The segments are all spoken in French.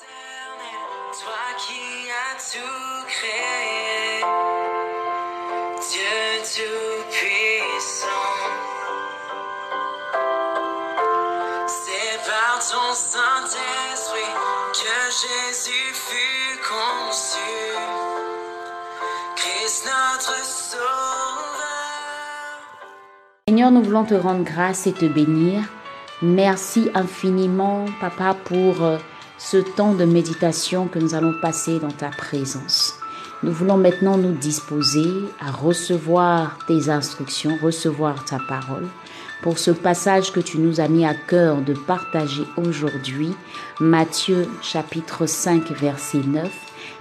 Toi qui as tout créé, Dieu tout-puissant. C'est par ton Saint-Esprit que Jésus fut conçu. Christ notre Sauveur. Seigneur, nous voulons te rendre grâce et te bénir. Merci infiniment, Papa, pour euh, ce temps de méditation que nous allons passer dans ta présence. Nous voulons maintenant nous disposer à recevoir tes instructions, recevoir ta parole. Pour ce passage que tu nous as mis à cœur de partager aujourd'hui, Matthieu chapitre 5 verset 9,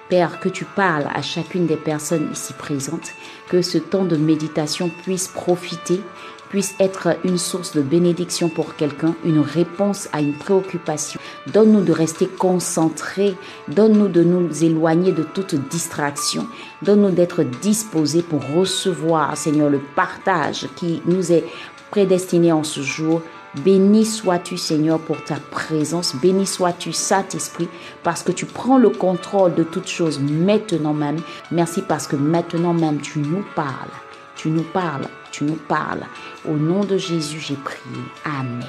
Père, que tu parles à chacune des personnes ici présentes, que ce temps de méditation puisse profiter puisse être une source de bénédiction pour quelqu'un, une réponse à une préoccupation. Donne-nous de rester concentrés, donne-nous de nous éloigner de toute distraction, donne-nous d'être disposés pour recevoir, Seigneur, le partage qui nous est prédestiné en ce jour. Béni sois-tu, Seigneur, pour ta présence. Béni sois-tu, Saint-Esprit, parce que tu prends le contrôle de toutes choses maintenant même. Merci parce que maintenant même tu nous parles. Tu nous parles, tu nous parles. Au nom de Jésus, j'ai prié. Amen.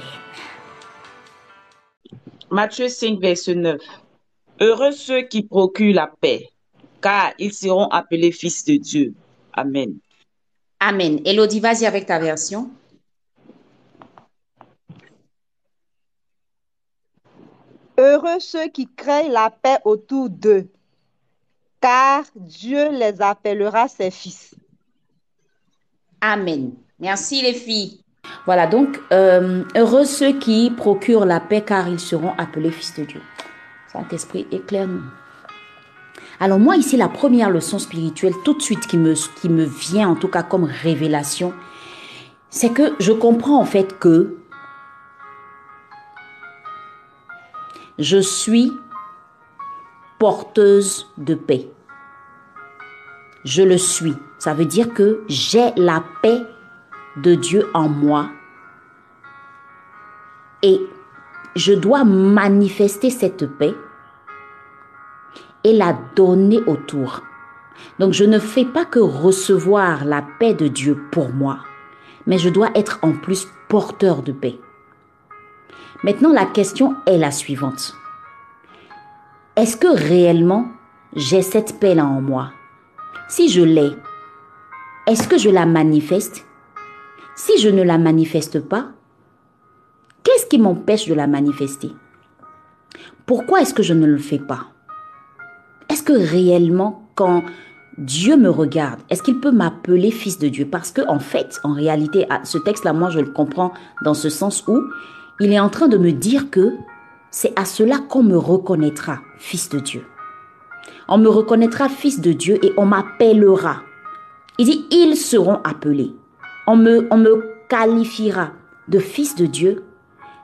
Matthieu 5, verset 9. Heureux ceux qui procurent la paix, car ils seront appelés fils de Dieu. Amen. Amen. Elodie, vas-y avec ta version. Heureux ceux qui craignent la paix autour d'eux, car Dieu les appellera ses fils. Amen. Merci les filles. Voilà, donc, euh, heureux ceux qui procurent la paix car ils seront appelés fils de Dieu. Saint-Esprit, éclaire-nous. Alors moi, ici, la première leçon spirituelle, tout de suite, qui me, qui me vient, en tout cas comme révélation, c'est que je comprends en fait que je suis porteuse de paix. Je le suis. Ça veut dire que j'ai la paix de Dieu en moi et je dois manifester cette paix et la donner autour. Donc je ne fais pas que recevoir la paix de Dieu pour moi, mais je dois être en plus porteur de paix. Maintenant, la question est la suivante. Est-ce que réellement j'ai cette paix-là en moi? Si je l'ai, est-ce que je la manifeste? Si je ne la manifeste pas, qu'est-ce qui m'empêche de la manifester? Pourquoi est-ce que je ne le fais pas? Est-ce que réellement, quand Dieu me regarde, est-ce qu'il peut m'appeler fils de Dieu? Parce que en fait, en réalité, ce texte-là, moi, je le comprends dans ce sens où il est en train de me dire que c'est à cela qu'on me reconnaîtra fils de Dieu. On me reconnaîtra fils de Dieu et on m'appellera il dit, ils seront appelés. On me, on me qualifiera de fils de Dieu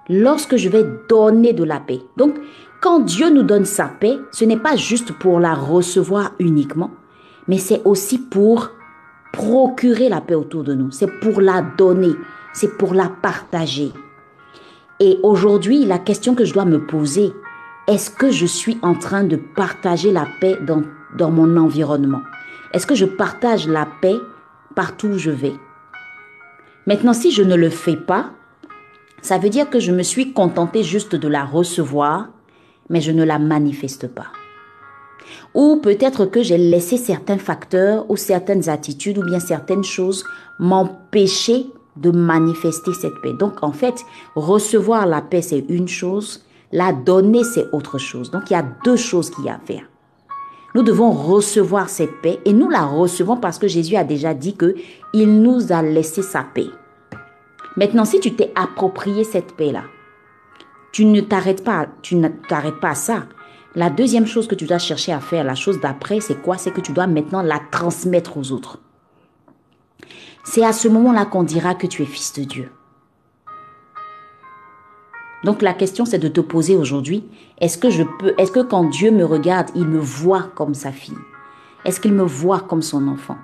lorsque je vais donner de la paix. Donc, quand Dieu nous donne sa paix, ce n'est pas juste pour la recevoir uniquement, mais c'est aussi pour procurer la paix autour de nous. C'est pour la donner, c'est pour la partager. Et aujourd'hui, la question que je dois me poser, est-ce que je suis en train de partager la paix dans, dans mon environnement? Est-ce que je partage la paix partout où je vais? Maintenant, si je ne le fais pas, ça veut dire que je me suis contentée juste de la recevoir, mais je ne la manifeste pas. Ou peut-être que j'ai laissé certains facteurs ou certaines attitudes ou bien certaines choses m'empêcher de manifester cette paix. Donc en fait, recevoir la paix, c'est une chose, la donner, c'est autre chose. Donc il y a deux choses qu'il y a à faire. Nous devons recevoir cette paix et nous la recevons parce que Jésus a déjà dit que il nous a laissé sa paix. Maintenant, si tu t'es approprié cette paix-là, tu ne t'arrêtes pas, tu ne t'arrêtes pas à ça. La deuxième chose que tu dois chercher à faire, la chose d'après, c'est quoi? C'est que tu dois maintenant la transmettre aux autres. C'est à ce moment-là qu'on dira que tu es fils de Dieu. Donc la question c'est de te poser aujourd'hui, est-ce que je peux, est-ce que quand Dieu me regarde, il me voit comme sa fille? Est-ce qu'il me voit comme son enfant?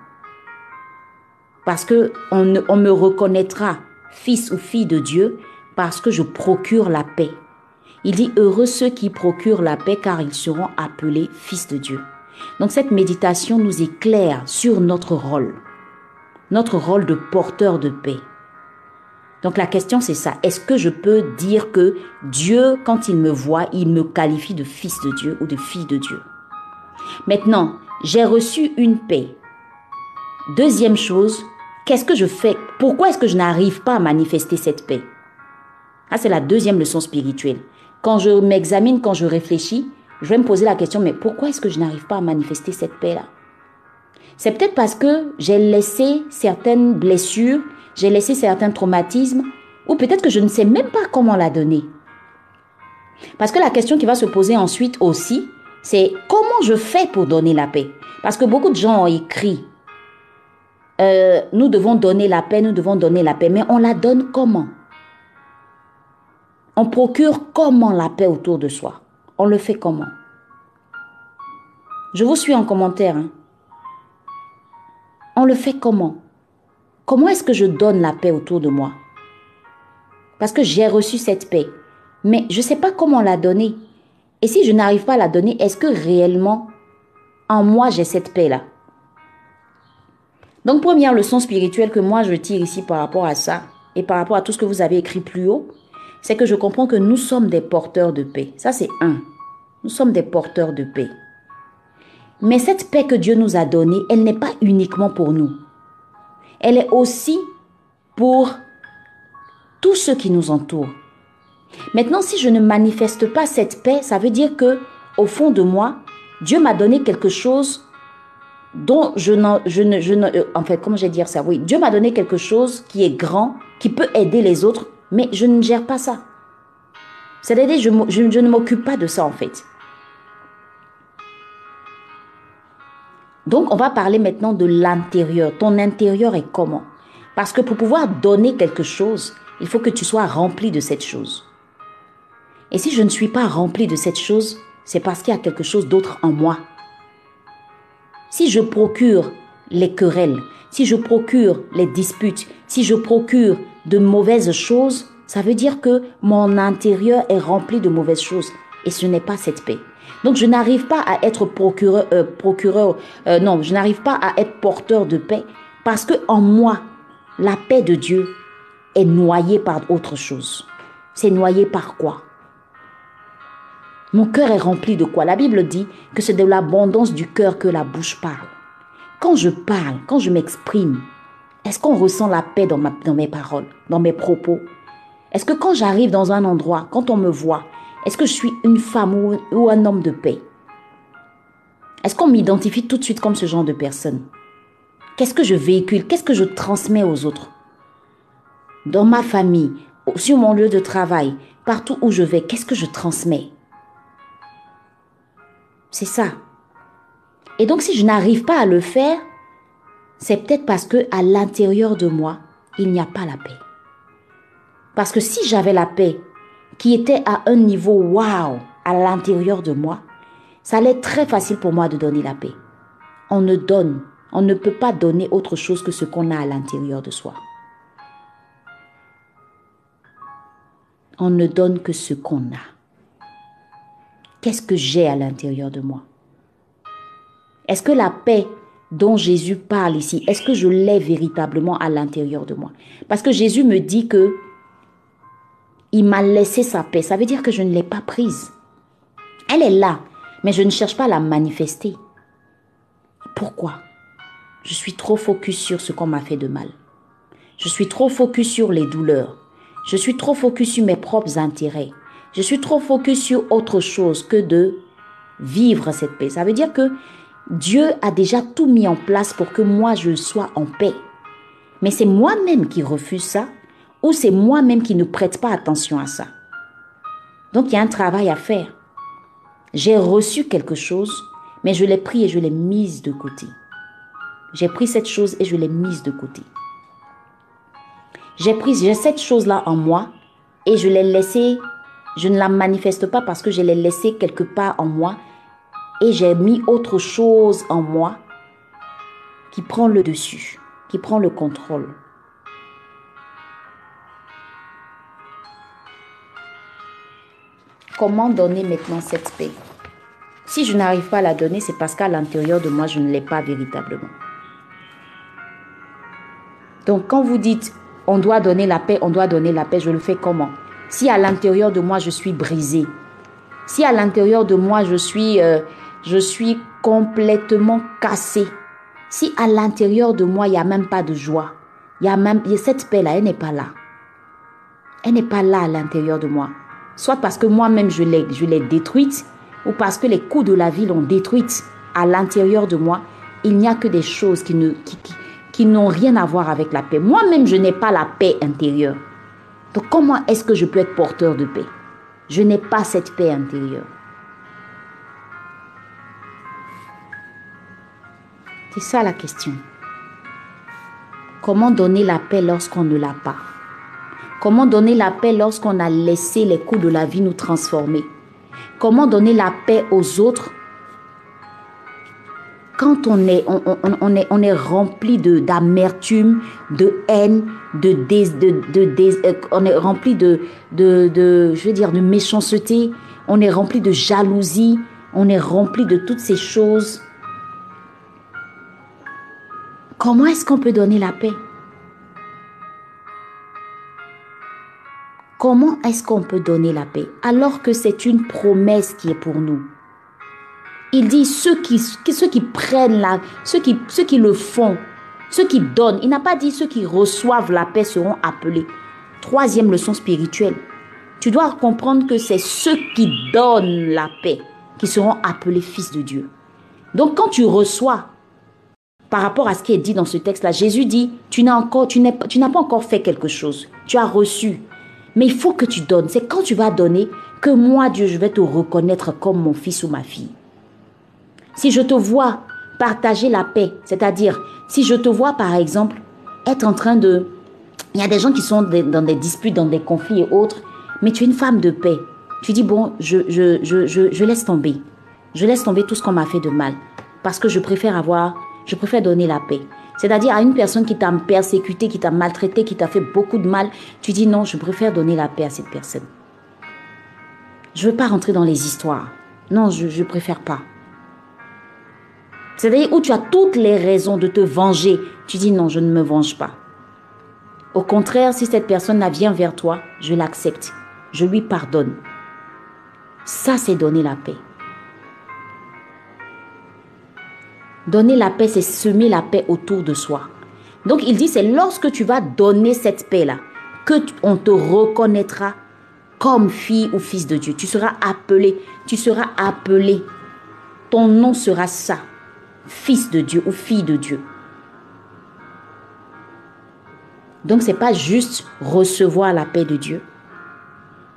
Parce que on, me reconnaîtra fils ou fille de Dieu parce que je procure la paix. Il dit Heureux ceux qui procurent la paix car ils seront appelés fils de Dieu. Donc cette méditation nous éclaire sur notre rôle, notre rôle de porteur de paix. Donc la question c'est ça, est-ce que je peux dire que Dieu, quand il me voit, il me qualifie de fils de Dieu ou de fille de Dieu? Maintenant, j'ai reçu une paix. Deuxième chose, qu'est-ce que je fais? Pourquoi est-ce que je n'arrive pas à manifester cette paix? Ah, c'est la deuxième leçon spirituelle. Quand je m'examine, quand je réfléchis, je vais me poser la question, mais pourquoi est-ce que je n'arrive pas à manifester cette paix-là? C'est peut-être parce que j'ai laissé certaines blessures, j'ai laissé certains traumatismes, ou peut-être que je ne sais même pas comment la donner. Parce que la question qui va se poser ensuite aussi, c'est comment je fais pour donner la paix? Parce que beaucoup de gens ont écrit, euh, nous devons donner la paix, nous devons donner la paix, mais on la donne comment? On procure comment la paix autour de soi? On le fait comment? Je vous suis en commentaire. Hein. On le fait comment? Comment est-ce que je donne la paix autour de moi? Parce que j'ai reçu cette paix, mais je ne sais pas comment la donner. Et si je n'arrive pas à la donner, est-ce que réellement en moi j'ai cette paix-là? Donc première leçon spirituelle que moi je tire ici par rapport à ça et par rapport à tout ce que vous avez écrit plus haut, c'est que je comprends que nous sommes des porteurs de paix. Ça c'est un. Nous sommes des porteurs de paix. Mais cette paix que Dieu nous a donnée, elle n'est pas uniquement pour nous. Elle est aussi pour tous ceux qui nous entourent. Maintenant, si je ne manifeste pas cette paix, ça veut dire que, au fond de moi, Dieu m'a donné quelque chose dont je, je ne, je ne, euh, en fait, comment je vais dire ça? Oui, Dieu m'a donné quelque chose qui est grand, qui peut aider les autres, mais je ne gère pas ça. C'est-à-dire, je, ne m'occupe pas de ça, en fait. Donc, on va parler maintenant de l'intérieur. Ton intérieur est comment? Parce que pour pouvoir donner quelque chose, il faut que tu sois rempli de cette chose. Et si je ne suis pas rempli de cette chose, c'est parce qu'il y a quelque chose d'autre en moi. Si je procure les querelles, si je procure les disputes, si je procure de mauvaises choses, ça veut dire que mon intérieur est rempli de mauvaises choses et ce n'est pas cette paix. Donc je n'arrive pas à être procureur, euh, procureur euh, non, je n'arrive pas à être porteur de paix parce que en moi, la paix de Dieu est noyée par autre chose. C'est noyé par quoi? Mon cœur est rempli de quoi? La Bible dit que c'est de l'abondance du cœur que la bouche parle. Quand je parle, quand je m'exprime, est-ce qu'on ressent la paix dans, mes paroles, dans mes propos? Est-ce que quand j'arrive dans un endroit, quand on me voit, est-ce que je suis une femme ou, un homme de paix? Est-ce qu'on m'identifie tout de suite comme ce genre de personne? Qu'est-ce que je véhicule? Qu'est-ce que je transmets aux autres? Dans ma famille, sur mon lieu de travail, partout où je vais, qu'est-ce que je transmets? C'est ça. Et donc si je n'arrive pas à le faire, c'est peut-être parce que à l'intérieur de moi, il n'y a pas la paix. Parce que si j'avais la paix qui était à un niveau waouh à l'intérieur de moi, ça allait très facile pour moi de donner la paix. On ne donne, on ne peut pas donner autre chose que ce qu'on a à l'intérieur de soi. On ne donne que ce qu'on a. Qu'est-ce que j'ai à l'intérieur de moi? Est-ce que la paix dont Jésus parle ici, est-ce que je l'ai véritablement à l'intérieur de moi? Parce que Jésus me dit que il m'a laissé sa paix. Ça veut dire que je ne l'ai pas prise. Elle est là, mais je ne cherche pas à la manifester. Pourquoi? Je suis trop focus sur ce qu'on m'a fait de mal. Je suis trop focus sur les douleurs. Je suis trop focus sur mes propres intérêts. Je suis trop focus sur autre chose que de vivre cette paix. Ça veut dire que Dieu a déjà tout mis en place pour que moi je sois en paix. Mais c'est moi-même qui refuse ça ou c'est moi-même qui ne prête pas attention à ça. Donc il y a un travail à faire. J'ai reçu quelque chose, mais je l'ai pris et je l'ai mise de côté. J'ai pris cette chose et je l'ai mise de côté. J'ai pris cette chose-là en moi et je l'ai laissée je ne la manifeste pas parce que je l'ai laissée quelque part en moi et j'ai mis autre chose en moi qui prend le dessus, qui prend le contrôle. Comment donner maintenant cette paix? Si je n'arrive pas à la donner, c'est parce qu'à l'intérieur de moi, je ne l'ai pas véritablement. Donc quand vous dites on doit donner la paix, on doit donner la paix, je le fais comment? Si à l'intérieur de moi, je suis brisé, si à l'intérieur de moi, je suis, euh, complètement cassé, si à l'intérieur de moi, il n'y a même pas de joie, y a même cette paix-là, elle n'est pas là. Elle n'est pas là à l'intérieur de moi. Soit parce que moi-même, je l'ai, détruite, ou parce que les coups de la vie l'ont détruite à l'intérieur de moi. Il n'y a que des choses qui, qui n'ont rien à voir avec la paix. Moi-même, je n'ai pas la paix intérieure. Donc comment est-ce que je peux être porteur de paix? Je n'ai pas cette paix intérieure. C'est ça la question. Comment donner la paix lorsqu'on ne l'a pas? Comment donner la paix lorsqu'on a laissé les coups de la vie nous transformer? Comment donner la paix aux autres? Quand on est, on, est, on est rempli d'amertume, de, haine, de, de, euh, on est rempli de, de, je veux dire, de méchanceté, on est rempli de jalousie, on est rempli de toutes ces choses. Comment est-ce qu'on peut donner la paix? Comment est-ce qu'on peut donner la paix alors que c'est une promesse qui est pour nous? Il dit ceux qui, ceux qui prennent la, ceux qui, ceux qui le font, ceux qui donnent. Il n'a pas dit ceux qui reçoivent la paix seront appelés. Troisième leçon spirituelle. Tu dois comprendre que c'est ceux qui donnent la paix qui seront appelés fils de Dieu. Donc quand tu reçois, par rapport à ce qui est dit dans ce texte-là, Jésus dit, tu n'as encore, tu n'as pas encore fait quelque chose. Tu as reçu. Mais il faut que tu donnes. C'est quand tu vas donner que moi, Dieu, je vais te reconnaître comme mon fils ou ma fille. Si je te vois partager la paix, c'est-à-dire si je te vois par exemple être en train de... Il y a des gens qui sont dans des disputes, dans des conflits et autres, mais tu es une femme de paix. Tu dis, bon, je, je, je, je, laisse tomber. Je laisse tomber tout ce qu'on m'a fait de mal. Parce que je préfère avoir, je préfère donner la paix. C'est-à-dire à une personne qui t'a persécuté, qui t'a maltraité, qui t'a fait beaucoup de mal, tu dis non, je préfère donner la paix à cette personne. Je ne veux pas rentrer dans les histoires. Non, je ne préfère pas. C'est-à-dire où tu as toutes les raisons de te venger. Tu dis non, je ne me venge pas. Au contraire, si cette personne vient vers toi, je l'accepte. Je lui pardonne. Ça, c'est donner la paix. Donner la paix, c'est semer la paix autour de soi. Donc il dit, c'est lorsque tu vas donner cette paix-là que on te reconnaîtra comme fille ou fils de Dieu. Tu seras appelé, tu seras appelé. Ton nom sera ça fils de Dieu ou fille de Dieu. Donc ce n'est pas juste recevoir la paix de Dieu,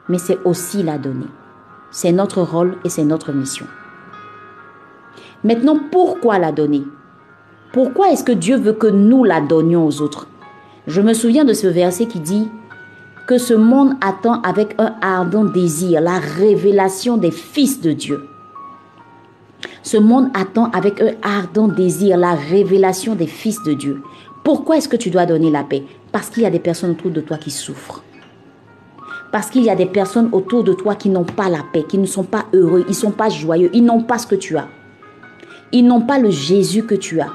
mais c'est aussi la donner. C'est notre rôle et c'est notre mission. Maintenant, pourquoi la donner? Pourquoi est-ce que Dieu veut que nous la donnions aux autres? Je me souviens de ce verset qui dit que ce monde attend avec un ardent désir la révélation des fils de Dieu. Ce monde attend avec un ardent désir la révélation des fils de Dieu. Pourquoi est-ce que tu dois donner la paix? Parce qu'il y a des personnes autour de toi qui souffrent. Parce qu'il y a des personnes autour de toi qui n'ont pas la paix, qui ne sont pas heureux, ils ne sont pas joyeux, ils n'ont pas ce que tu as. Ils n'ont pas le Jésus que tu as.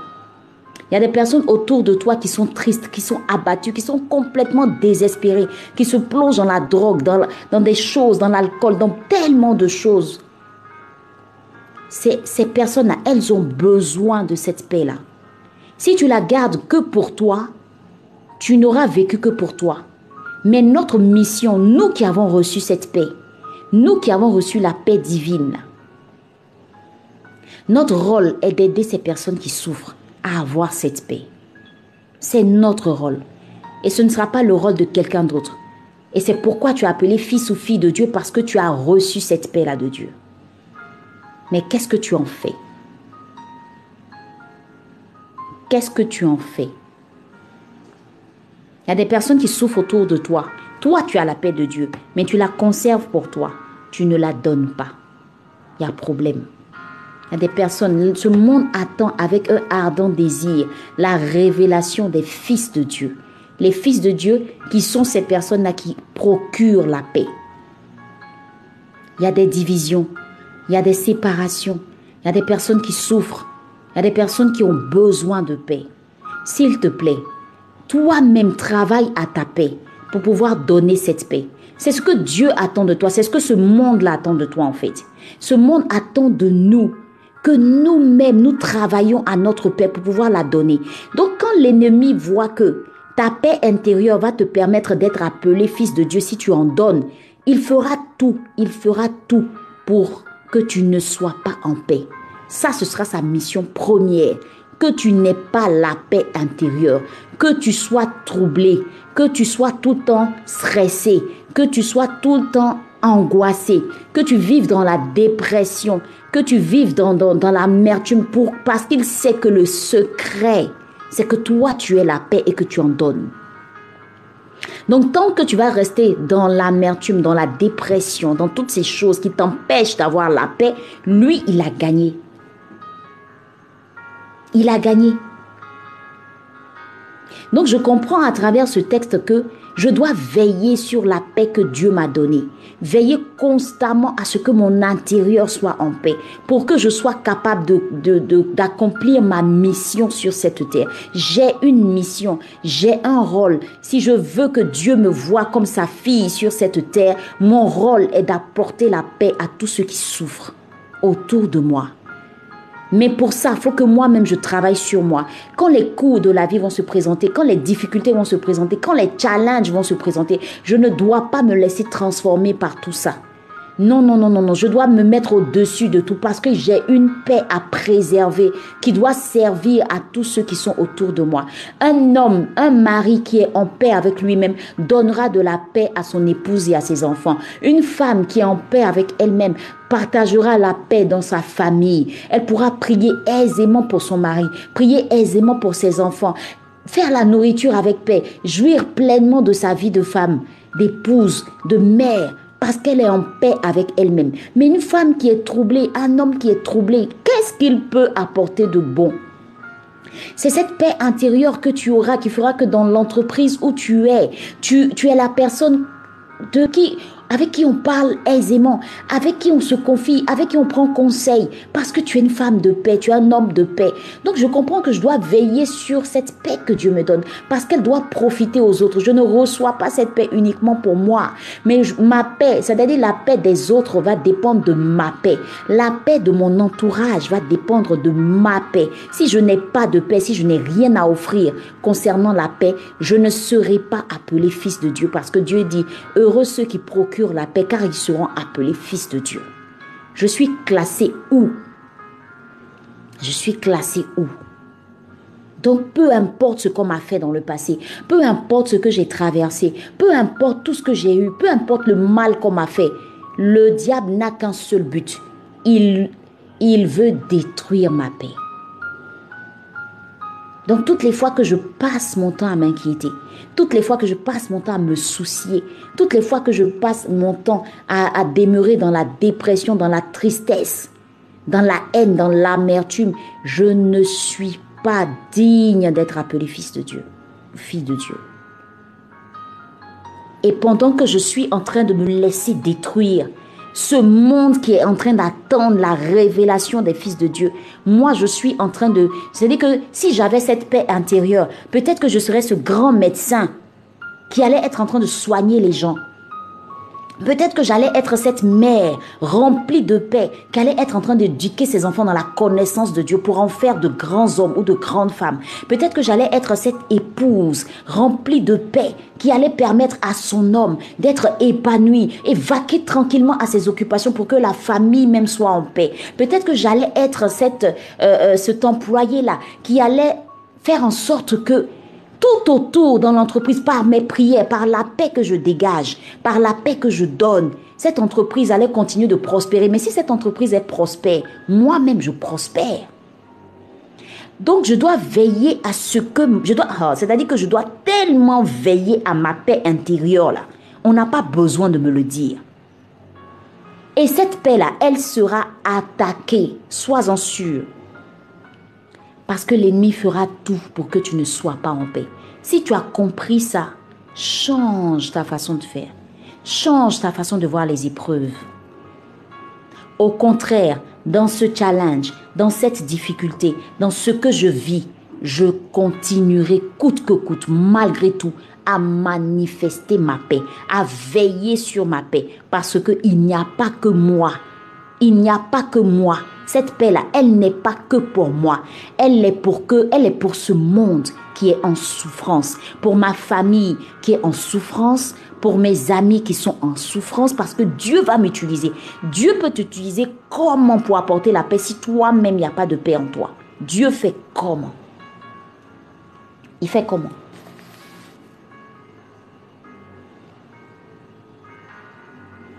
Il y a des personnes autour de toi qui sont tristes, qui sont abattues, qui sont complètement désespérées, qui se plongent dans la drogue, dans, des choses, dans l'alcool, dans tellement de choses ces, ces personnes-là, elles ont besoin de cette paix-là. Si tu la gardes que pour toi, tu n'auras vécu que pour toi. Mais notre mission, nous qui avons reçu cette paix, nous qui avons reçu la paix divine, notre rôle est d'aider ces personnes qui souffrent à avoir cette paix. C'est notre rôle. Et ce ne sera pas le rôle de quelqu'un d'autre. Et c'est pourquoi tu es appelé fils ou fille de Dieu, parce que tu as reçu cette paix-là de Dieu. Mais qu'est-ce que tu en fais? Qu'est-ce que tu en fais? Il y a des personnes qui souffrent autour de toi. Toi, tu as la paix de Dieu, mais tu la conserves pour toi. Tu ne la donnes pas. Il y a problème. Il y a des personnes, ce monde attend avec un ardent désir la révélation des fils de Dieu. Les fils de Dieu qui sont ces personnes-là qui procurent la paix. il y a des divisions, il y a des séparations, il y a des personnes qui souffrent, il y a des personnes qui ont besoin de paix. S'il te plaît, toi-même travaille à ta paix pour pouvoir donner cette paix. C'est ce que Dieu attend de toi, c'est ce que ce monde-là attend de toi en fait. Ce monde attend de nous que nous-mêmes, nous travaillons à notre paix pour pouvoir la donner. Donc quand l'ennemi voit que ta paix intérieure va te permettre d'être appelé fils de Dieu si tu en donnes, il fera tout, il fera tout pour que tu ne sois pas en paix. Ça, ce sera sa mission première. Que tu n'aies pas la paix intérieure, que tu sois troublé, que tu sois tout le temps stressé, que tu sois tout le temps angoissé, que tu vives dans la dépression, que tu vives dans, dans, dans l'amertume pour, parce qu'il sait que le secret, c'est que toi, tu es la paix et que tu en donnes. Donc, tant que tu vas rester dans l'amertume, dans la dépression, dans toutes ces choses qui t'empêchent d'avoir la paix, lui, il a gagné. Il a gagné. Donc je comprends à travers ce texte que je dois veiller sur la paix que Dieu m'a donnée. Veiller constamment à ce que mon intérieur soit en paix pour que je sois capable d'accomplir ma mission sur cette terre. J'ai une mission, j'ai un rôle. Si je veux que Dieu me voie comme sa fille sur cette terre, mon rôle est d'apporter la paix à tous ceux qui souffrent autour de moi. Mais pour ça, il faut que moi-même je travaille sur moi. Quand les coups de la vie vont se présenter, quand les difficultés vont se présenter, quand les challenges vont se présenter, je ne dois pas me laisser transformer par tout ça. Non, non, non, non, non. Je dois me mettre au-dessus de tout parce que j'ai une paix à préserver qui doit servir à tous ceux qui sont autour de moi. Un homme, un mari qui est en paix avec lui-même donnera de la paix à son épouse et à ses enfants. Une femme qui est en paix avec elle-même partagera la paix dans sa famille. Elle pourra prier aisément pour son mari, prier aisément pour ses enfants, faire la nourriture avec paix, jouir pleinement de sa vie de femme, d'épouse, de mère, parce qu'elle est en paix avec elle-même. Mais une femme qui est troublée, un homme qui est troublé, qu'est-ce qu'il peut apporter de bon? C'est cette paix intérieure que tu auras qui fera que dans l'entreprise où tu es, tu, tu es la personne de qui avec qui on parle aisément, avec qui on se confie, avec qui on prend conseil, parce que tu es une femme de paix, tu es un homme de paix. Donc je comprends que je dois veiller sur cette paix que Dieu me donne, parce qu'elle doit profiter aux autres. Je ne reçois pas cette paix uniquement pour moi, mais ma paix, c'est-à-dire la paix des autres va dépendre de ma paix. La paix de mon entourage va dépendre de ma paix. Si je n'ai pas de paix, si je n'ai rien à offrir concernant la paix, je ne serai pas appelé fils de Dieu, parce que Dieu dit, heureux ceux qui procurent la paix car ils seront appelés fils de Dieu. Je suis classé où? Je suis classé où? Donc peu importe ce qu'on m'a fait dans le passé, peu importe ce que j'ai traversé, peu importe tout ce que j'ai eu, peu importe le mal qu'on m'a fait, le diable n'a qu'un seul but. Il, il veut détruire ma paix. Donc toutes les fois que je passe mon temps à m'inquiéter, toutes les fois que je passe mon temps à me soucier, toutes les fois que je passe mon temps à, demeurer dans la dépression, dans la tristesse, dans la haine, dans l'amertume, je ne suis pas digne d'être appelé fils de Dieu, fille de Dieu. Et pendant que je suis en train de me laisser détruire, ce monde qui est en train d'attendre la révélation des fils de Dieu. Moi, je suis en train de... C'est-à-dire que si j'avais cette paix intérieure, peut-être que je serais ce grand médecin qui allait être en train de soigner les gens. Peut-être que j'allais être cette mère remplie de paix, qui allait être en train d'éduquer ses enfants dans la connaissance de Dieu pour en faire de grands hommes ou de grandes femmes. Peut-être que j'allais être cette épouse remplie de paix, qui allait permettre à son homme d'être épanoui et vaquer tranquillement à ses occupations pour que la famille même soit en paix. Peut-être que j'allais être cette, euh, euh, cet employé-là qui allait faire en sorte que tout autour dans l'entreprise par mes prières, par la paix que je dégage, par la paix que je donne, cette entreprise allait continuer de prospérer. Mais si cette entreprise est prospère, moi-même je prospère. Donc je dois veiller à ce que je dois, ah, c'est-à-dire que je dois tellement veiller à ma paix intérieure là. On n'a pas besoin de me le dire. Et cette paix-là, elle sera attaquée, sois-en sûr. Parce que l'ennemi fera tout pour que tu ne sois pas en paix. Si tu as compris ça, change ta façon de faire. Change ta façon de voir les épreuves. Au contraire, dans ce challenge, dans cette difficulté, dans ce que je vis, je continuerai coûte que coûte, malgré tout, à manifester ma paix, à veiller sur ma paix, parce qu'il n'y a pas que moi. Il n'y a pas que moi. Cette paix-là, elle n'est pas que pour moi. Elle est pour que, elle est pour ce monde qui est en souffrance, pour ma famille qui est en souffrance, pour mes amis qui sont en souffrance, parce que Dieu va m'utiliser. Dieu peut t'utiliser comment pour apporter la paix si toi-même il n'y a pas de paix en toi. Dieu fait comment? Il fait comment?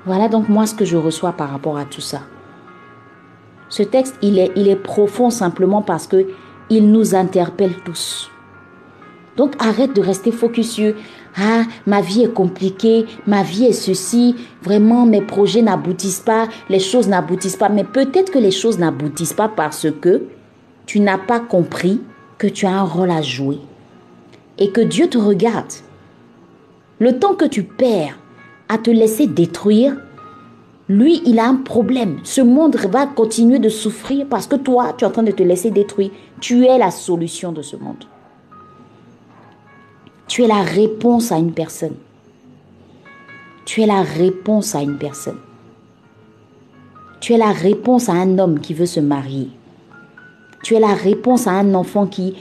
Voilà donc moi ce que je reçois par rapport à tout ça. Ce texte, il est, il est profond simplement parce que il nous interpelle tous. Donc arrête de rester focus sur ah ma vie est compliquée, ma vie est ceci, vraiment mes projets n'aboutissent pas, les choses n'aboutissent pas. Mais peut-être que les choses n'aboutissent pas parce que tu n'as pas compris que tu as un rôle à jouer et que Dieu te regarde. Le temps que tu perds à te laisser détruire, lui, il a un problème. Ce monde va continuer de souffrir parce que toi, tu es en train de te laisser détruire. Tu es la solution de ce monde. Tu es la réponse à une personne. Tu es la réponse à une personne. Tu es la réponse à un homme qui veut se marier. Tu es la réponse à un enfant qui,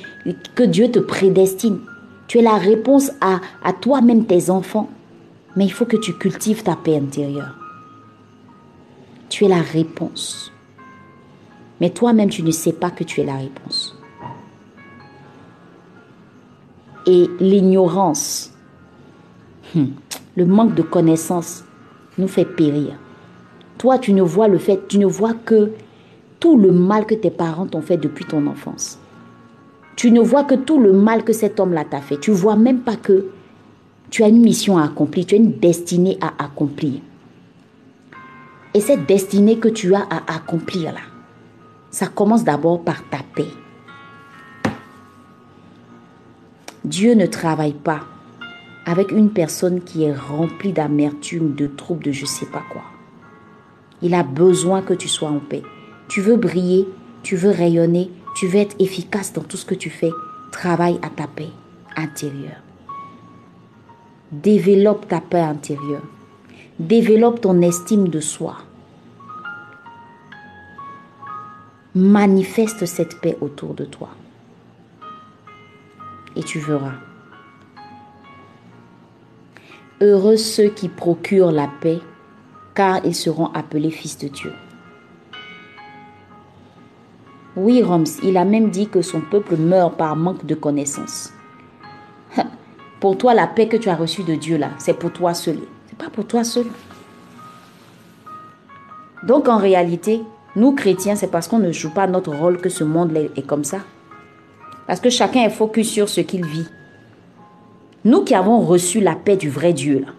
que Dieu te prédestine. Tu es la réponse à, à toi-même, tes enfants. Mais il faut que tu cultives ta paix intérieure. Tu es la réponse. Mais toi-même, tu ne sais pas que tu es la réponse. Et l'ignorance, hmm, le manque de connaissance nous fait périr. Toi, tu ne vois le fait, tu ne vois que tout le mal que tes parents t'ont fait depuis ton enfance. Tu ne vois que tout le mal que cet homme-là t'a fait. Tu vois même pas que tu as une mission à accomplir, tu as une destinée à accomplir. Et cette destinée que tu as à accomplir là, ça commence d'abord par ta paix. Dieu ne travaille pas avec une personne qui est remplie d'amertume, de troubles, de je sais pas quoi. Il a besoin que tu sois en paix. Tu veux briller, tu veux rayonner, tu veux être efficace dans tout ce que tu fais. Travaille à ta paix intérieure. Développe ta paix intérieure. Développe ton estime de soi. Manifeste cette paix autour de toi. Et tu verras. Heureux ceux qui procurent la paix, car ils seront appelés fils de Dieu. Oui, Roms, il a même dit que son peuple meurt par manque de connaissance. Pour toi, la paix que tu as reçue de Dieu, là, c'est pour toi seul. C'est pas pour toi seul. Donc, en réalité, nous, chrétiens, c'est parce qu'on ne joue pas notre rôle que ce monde est comme ça. Parce que chacun est focus sur ce qu'il vit. Nous qui avons reçu la paix du vrai Dieu, là,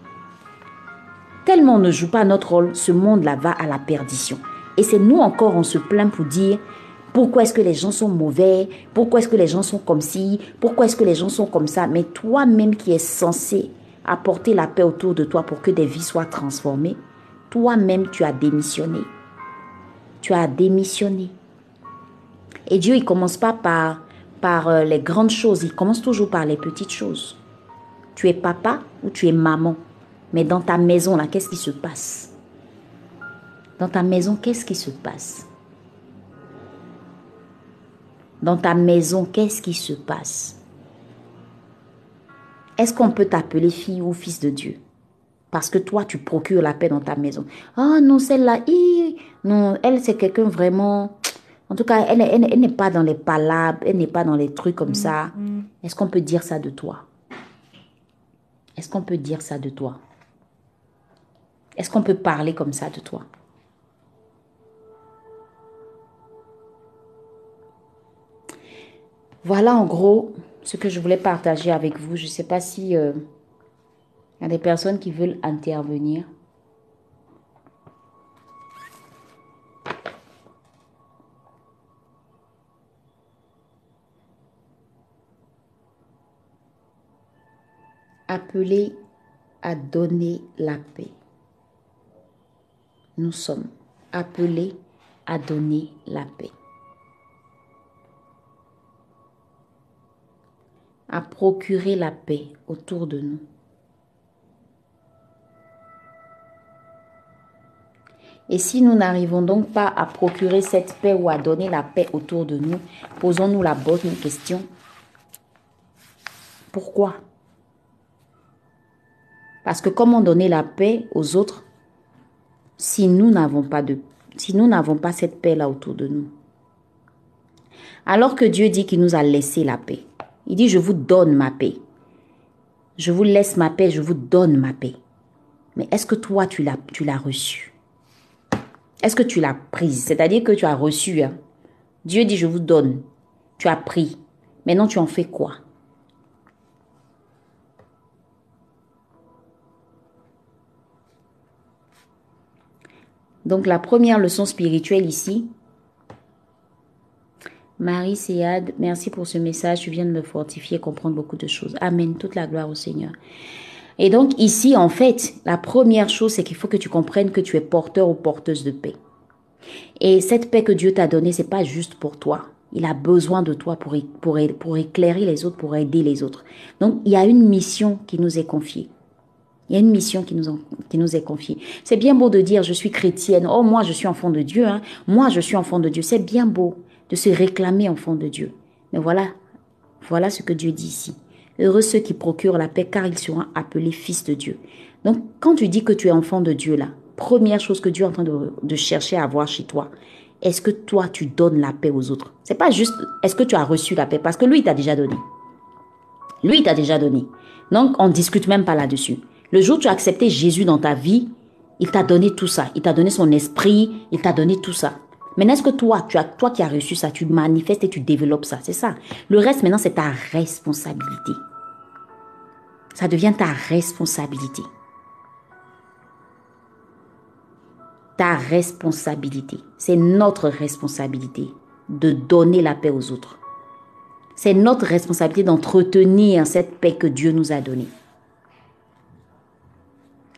tellement on ne joue pas notre rôle, ce monde-là va à la perdition. Et c'est nous encore, on se plaint pour dire pourquoi est-ce que les gens sont mauvais? Pourquoi est-ce que les gens sont comme ci? Pourquoi est-ce que les gens sont comme ça? Mais toi-même qui es censé apporter la paix autour de toi pour que des vies soient transformées, toi-même tu as démissionné. Tu as démissionné. Et Dieu, il commence pas par, par euh, les grandes choses, il commence toujours par les petites choses. Tu es papa ou tu es maman. Mais dans ta maison, là, qu'est-ce qui se passe? Dans ta maison, qu'est-ce qui se passe? Dans ta maison, qu'est-ce qui se passe? Est-ce qu'on peut t'appeler fille ou fils de Dieu? Parce que toi, tu procures la paix dans ta maison. Ah oh, non, celle-là, non, elle, c'est quelqu'un vraiment... En tout cas, elle, elle, n'est pas dans les palabres, elle n'est pas dans les trucs comme ça. Mm-hmm. Est-ce qu'on peut dire ça de toi? Est-ce qu'on peut dire ça de toi? Est-ce qu'on peut parler comme ça de toi? Voilà en gros ce que je voulais partager avec vous. Je ne sais pas si euh, y a des personnes qui veulent intervenir. Appelé à donner la paix. Nous sommes appelés à donner la paix. À procurer la paix autour de nous. Et si nous n'arrivons donc pas à procurer cette paix ou à donner la paix autour de nous, posons-nous la bonne question. Pourquoi? Parce que comment donner la paix aux autres si nous n'avons pas si nous n'avons pas cette paix là autour de nous? Alors que Dieu dit qu'il nous a laissé la paix. Il dit je vous donne ma paix. Je vous laisse ma paix, je vous donne ma paix. Mais est-ce que toi tu l'as reçue est-ce que tu l'as prise? C'est-à-dire que tu as reçu. Hein? Dieu dit, je vous donne. Tu as pris. Maintenant, tu en fais quoi? Donc, la première leçon spirituelle ici. Marie Séad, merci pour ce message. Tu viens de me fortifier, comprendre beaucoup de choses. Amen. Toute la gloire au Seigneur. Et donc ici, en fait, la première chose, c'est qu'il faut que tu comprennes que tu es porteur ou porteuse de paix. Et cette paix que Dieu t'a donnée, c'est pas juste pour toi. Il a besoin de toi pour, éclairer les autres, pour aider les autres. Donc, il y a une mission qui nous est confiée. Il y a une mission qui nous, qui nous est confiée. C'est bien beau de dire je suis chrétienne. Oh, moi, je suis enfant de Dieu. Hein. Moi, je suis enfant de Dieu. C'est bien beau de se réclamer enfant de Dieu. Mais voilà, voilà ce que Dieu dit ici. Heureux ceux qui procurent la paix, car ils seront appelés fils de Dieu. Donc, quand tu dis que tu es enfant de Dieu, là, première chose que Dieu est en train de, chercher à voir chez toi, est-ce que toi, tu donnes la paix aux autres? C'est pas juste, est-ce que tu as reçu la paix? Parce que lui, il t'a déjà donné. Lui, il t'a déjà donné. Donc, on ne discute même pas là-dessus. Le jour où tu as accepté Jésus dans ta vie, il t'a donné tout ça. Il t'a donné son esprit, il t'a donné tout ça. Maintenant, est-ce que toi, tu as, toi qui as reçu ça, tu manifestes et tu développes ça C'est ça. Le reste, maintenant, c'est ta responsabilité. Ça devient ta responsabilité. Ta responsabilité. C'est notre responsabilité de donner la paix aux autres. C'est notre responsabilité d'entretenir cette paix que Dieu nous a donnée.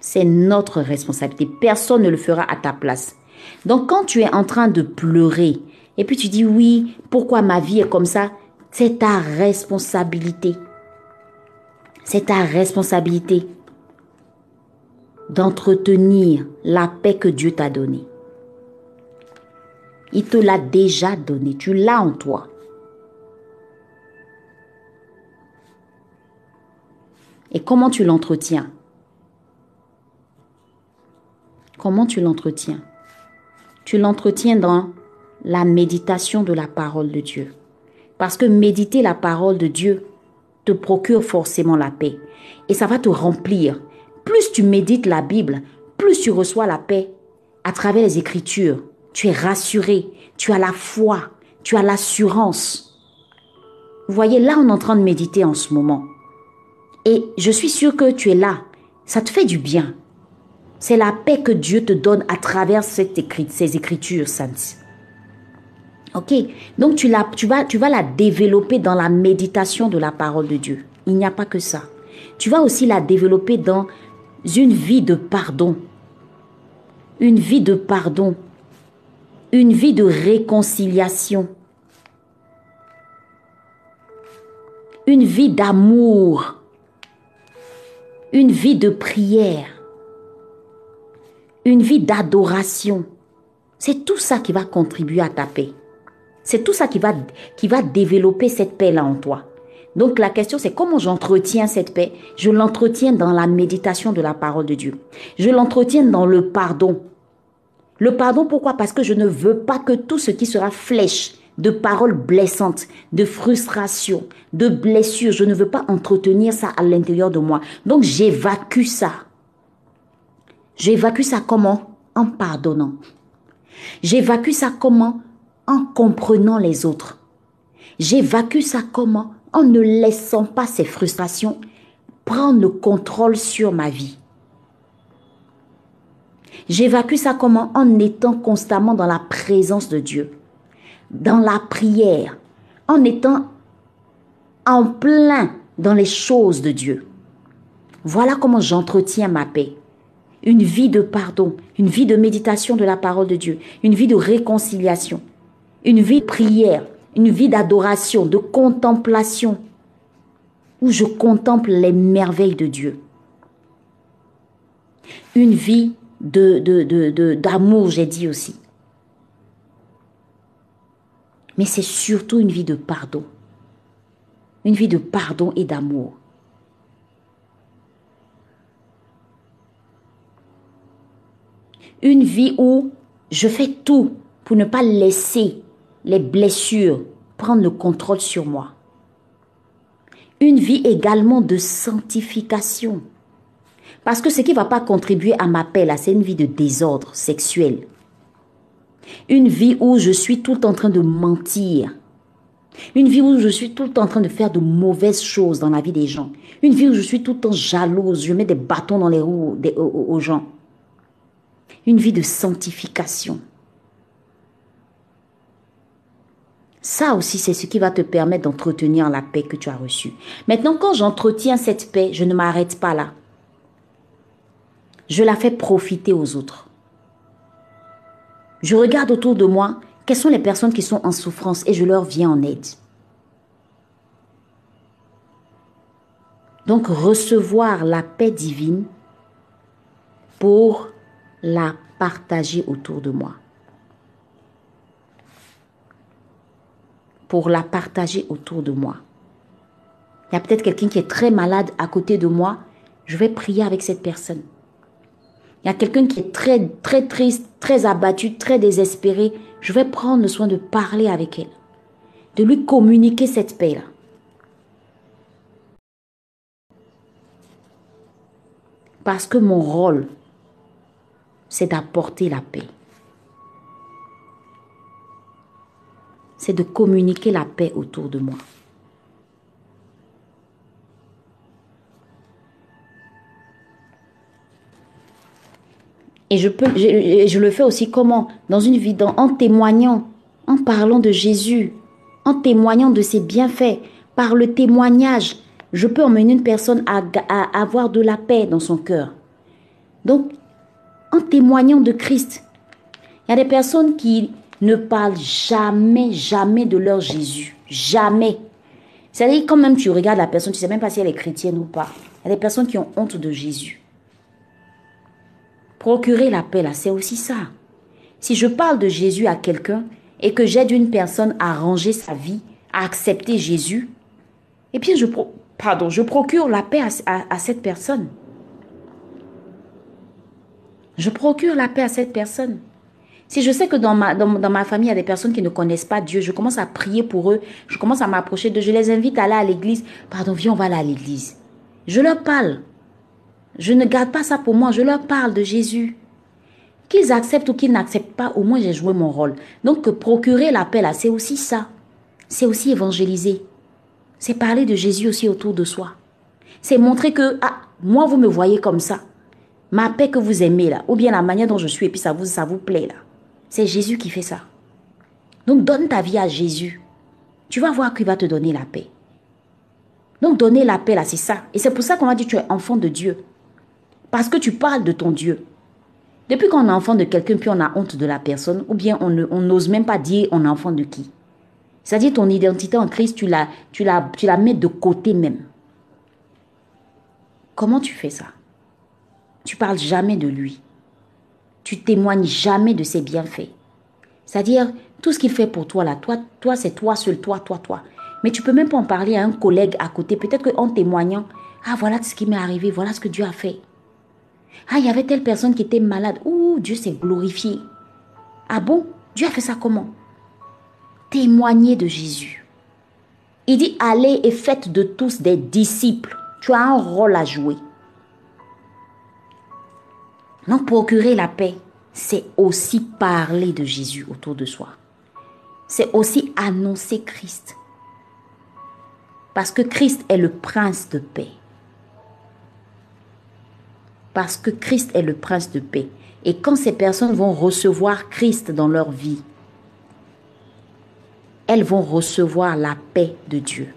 C'est notre responsabilité. Personne ne le fera à ta place. Donc quand tu es en train de pleurer et puis tu dis oui, pourquoi ma vie est comme ça, c'est ta responsabilité. C'est ta responsabilité d'entretenir la paix que Dieu t'a donnée. Il te l'a déjà donnée, tu l'as en toi. Et comment tu l'entretiens? Comment tu l'entretiens? Tu l'entretiens dans la méditation de la parole de Dieu. Parce que méditer la parole de Dieu, te procure forcément la paix. Et ça va te remplir. Plus tu médites la Bible, plus tu reçois la paix à travers les Écritures. Tu es rassuré, tu as la foi, tu as l'assurance. Vous voyez, là, on est en train de méditer en ce moment. Et je suis sûre que tu es là. Ça te fait du bien. C'est la paix que Dieu te donne à travers ces écritures saintes. Ok, donc tu vas la développer dans la méditation de la parole de Dieu. Il n'y a pas que ça. Tu vas aussi la développer dans une vie de pardon. Une vie de pardon. Une vie de réconciliation. Une vie d'amour. Une vie de prière. Une vie d'adoration. C'est tout ça qui va contribuer à ta paix. C'est tout ça qui va, qui va développer cette paix-là en toi. Donc la question c'est comment j'entretiens cette paix? Je l'entretiens dans la méditation de la parole de Dieu. Je l'entretiens dans le pardon. Le pardon pourquoi? Parce que je ne veux pas que tout ce qui sera flèche de paroles blessantes, de frustration, de blessures, je ne veux pas entretenir ça à l'intérieur de moi. Donc j'évacue ça. J'évacue ça comment? En pardonnant. J'évacue ça comment? En comprenant les autres. J'évacue ça comment? En ne laissant pas ces frustrations prendre le contrôle sur ma vie. J'évacue ça comment? En étant constamment dans la présence de Dieu, dans la prière, en étant en plein dans les choses de Dieu. Voilà comment j'entretiens ma paix. Une vie de pardon, une vie de méditation de la parole de Dieu, une vie de réconciliation, une vie de prière, une vie d'adoration, de contemplation, où je contemple les merveilles de Dieu. Une vie de, d'amour, j'ai dit aussi. Mais c'est surtout une vie de pardon. Une vie de pardon et d'amour. Une vie où je fais tout pour ne pas laisser les blessures prendre le contrôle sur moi. Une vie également de sanctification. Parce que ce qui ne va pas contribuer à ma paix, c'est une vie de désordre sexuel. Une vie où je suis tout en train de mentir. Une vie où je suis tout le temps en train de faire de mauvaises choses dans la vie des gens. Une vie où je suis tout le temps jalouse, je mets des bâtons dans les roues aux gens. Une vie de sanctification. Ça aussi, c'est ce qui va te permettre d'entretenir la paix que tu as reçue. Maintenant, quand j'entretiens cette paix, je ne m'arrête pas là. Je la fais profiter aux autres. Je regarde autour de moi quelles sont les personnes qui sont en souffrance et je leur viens en aide. Donc recevoir la paix divine pour la partager autour de moi. pour la partager autour de moi. Il y a peut-être quelqu'un qui est très malade à côté de moi. Je vais prier avec cette personne. Il y a quelqu'un qui est très, très triste, très abattu, très désespéré. Je vais prendre le soin de parler avec elle, de lui communiquer cette paix-là. Parce que mon rôle, c'est d'apporter la paix. c'est de communiquer la paix autour de moi. Et je, peux, je, le fais aussi comment? Dans une vie, en témoignant, en parlant de Jésus, en témoignant de ses bienfaits, par le témoignage, je peux emmener une personne à, à avoir de la paix dans son cœur. Donc, en témoignant de Christ, il y a des personnes qui ne parlent jamais, jamais de leur Jésus. Jamais. C'est-à-dire, quand même tu regardes la personne, tu ne sais même pas si elle est chrétienne ou pas. Il y a des personnes qui ont honte de Jésus. Procurer la paix, là, c'est aussi ça. Si je parle de Jésus à quelqu'un et que j'aide une personne à ranger sa vie, à accepter Jésus, eh bien, je, pardon, je procure la paix à cette personne. Je procure la paix à cette personne. Si je sais que dans ma, dans, ma famille, il y a des personnes qui ne connaissent pas Dieu, je commence à prier pour eux, je commence à m'approcher d'eux, je les invite à aller à l'église. Pardon, viens, on va aller à l'église. Je leur parle. Je ne garde pas ça pour moi, je leur parle de Jésus. Qu'ils acceptent ou qu'ils n'acceptent pas, au moins j'ai joué mon rôle. Donc procurer l'appel, c'est aussi ça. C'est aussi évangéliser. C'est parler de Jésus aussi autour de soi. C'est montrer que, ah, moi vous me voyez comme ça. Ma paix que vous aimez là, ou bien la manière dont je suis, et puis ça vous, plaît là. C'est Jésus qui fait ça. Donc donne ta vie à Jésus. Tu vas voir qu'il va te donner la paix. Donc donner la paix là, c'est ça. Et c'est pour ça qu'on a dit tu es enfant de Dieu. Parce que tu parles de ton Dieu. Depuis qu'on est enfant de quelqu'un, puis on a honte de la personne, ou bien on n'ose même pas dire on est enfant de qui. C'est-à-dire ton identité en Christ, tu la, tu, la, tu la mets de côté même. Comment tu fais ça? Tu parles jamais de lui tu témoignes jamais de ses bienfaits. C'est-à-dire, tout ce qu'il fait pour toi là, toi, toi c'est toi seul, toi, toi, toi. Mais tu peux même pas en parler à un collègue à côté. Peut-être qu'en témoignant, ah voilà ce qui m'est arrivé, voilà ce que Dieu a fait. Ah, il y avait telle personne qui était malade. Ouh, Dieu s'est glorifié. Ah bon? Dieu a fait ça comment Témoigner de Jésus. Il dit, allez et faites de tous des disciples. Tu as un rôle à jouer. Donc procurer la paix, c'est aussi parler de Jésus autour de soi. C'est aussi annoncer Christ. Parce que Christ est le prince de paix. Parce que Christ est le prince de paix. Et quand ces personnes vont recevoir Christ dans leur vie, elles vont recevoir la paix de Dieu.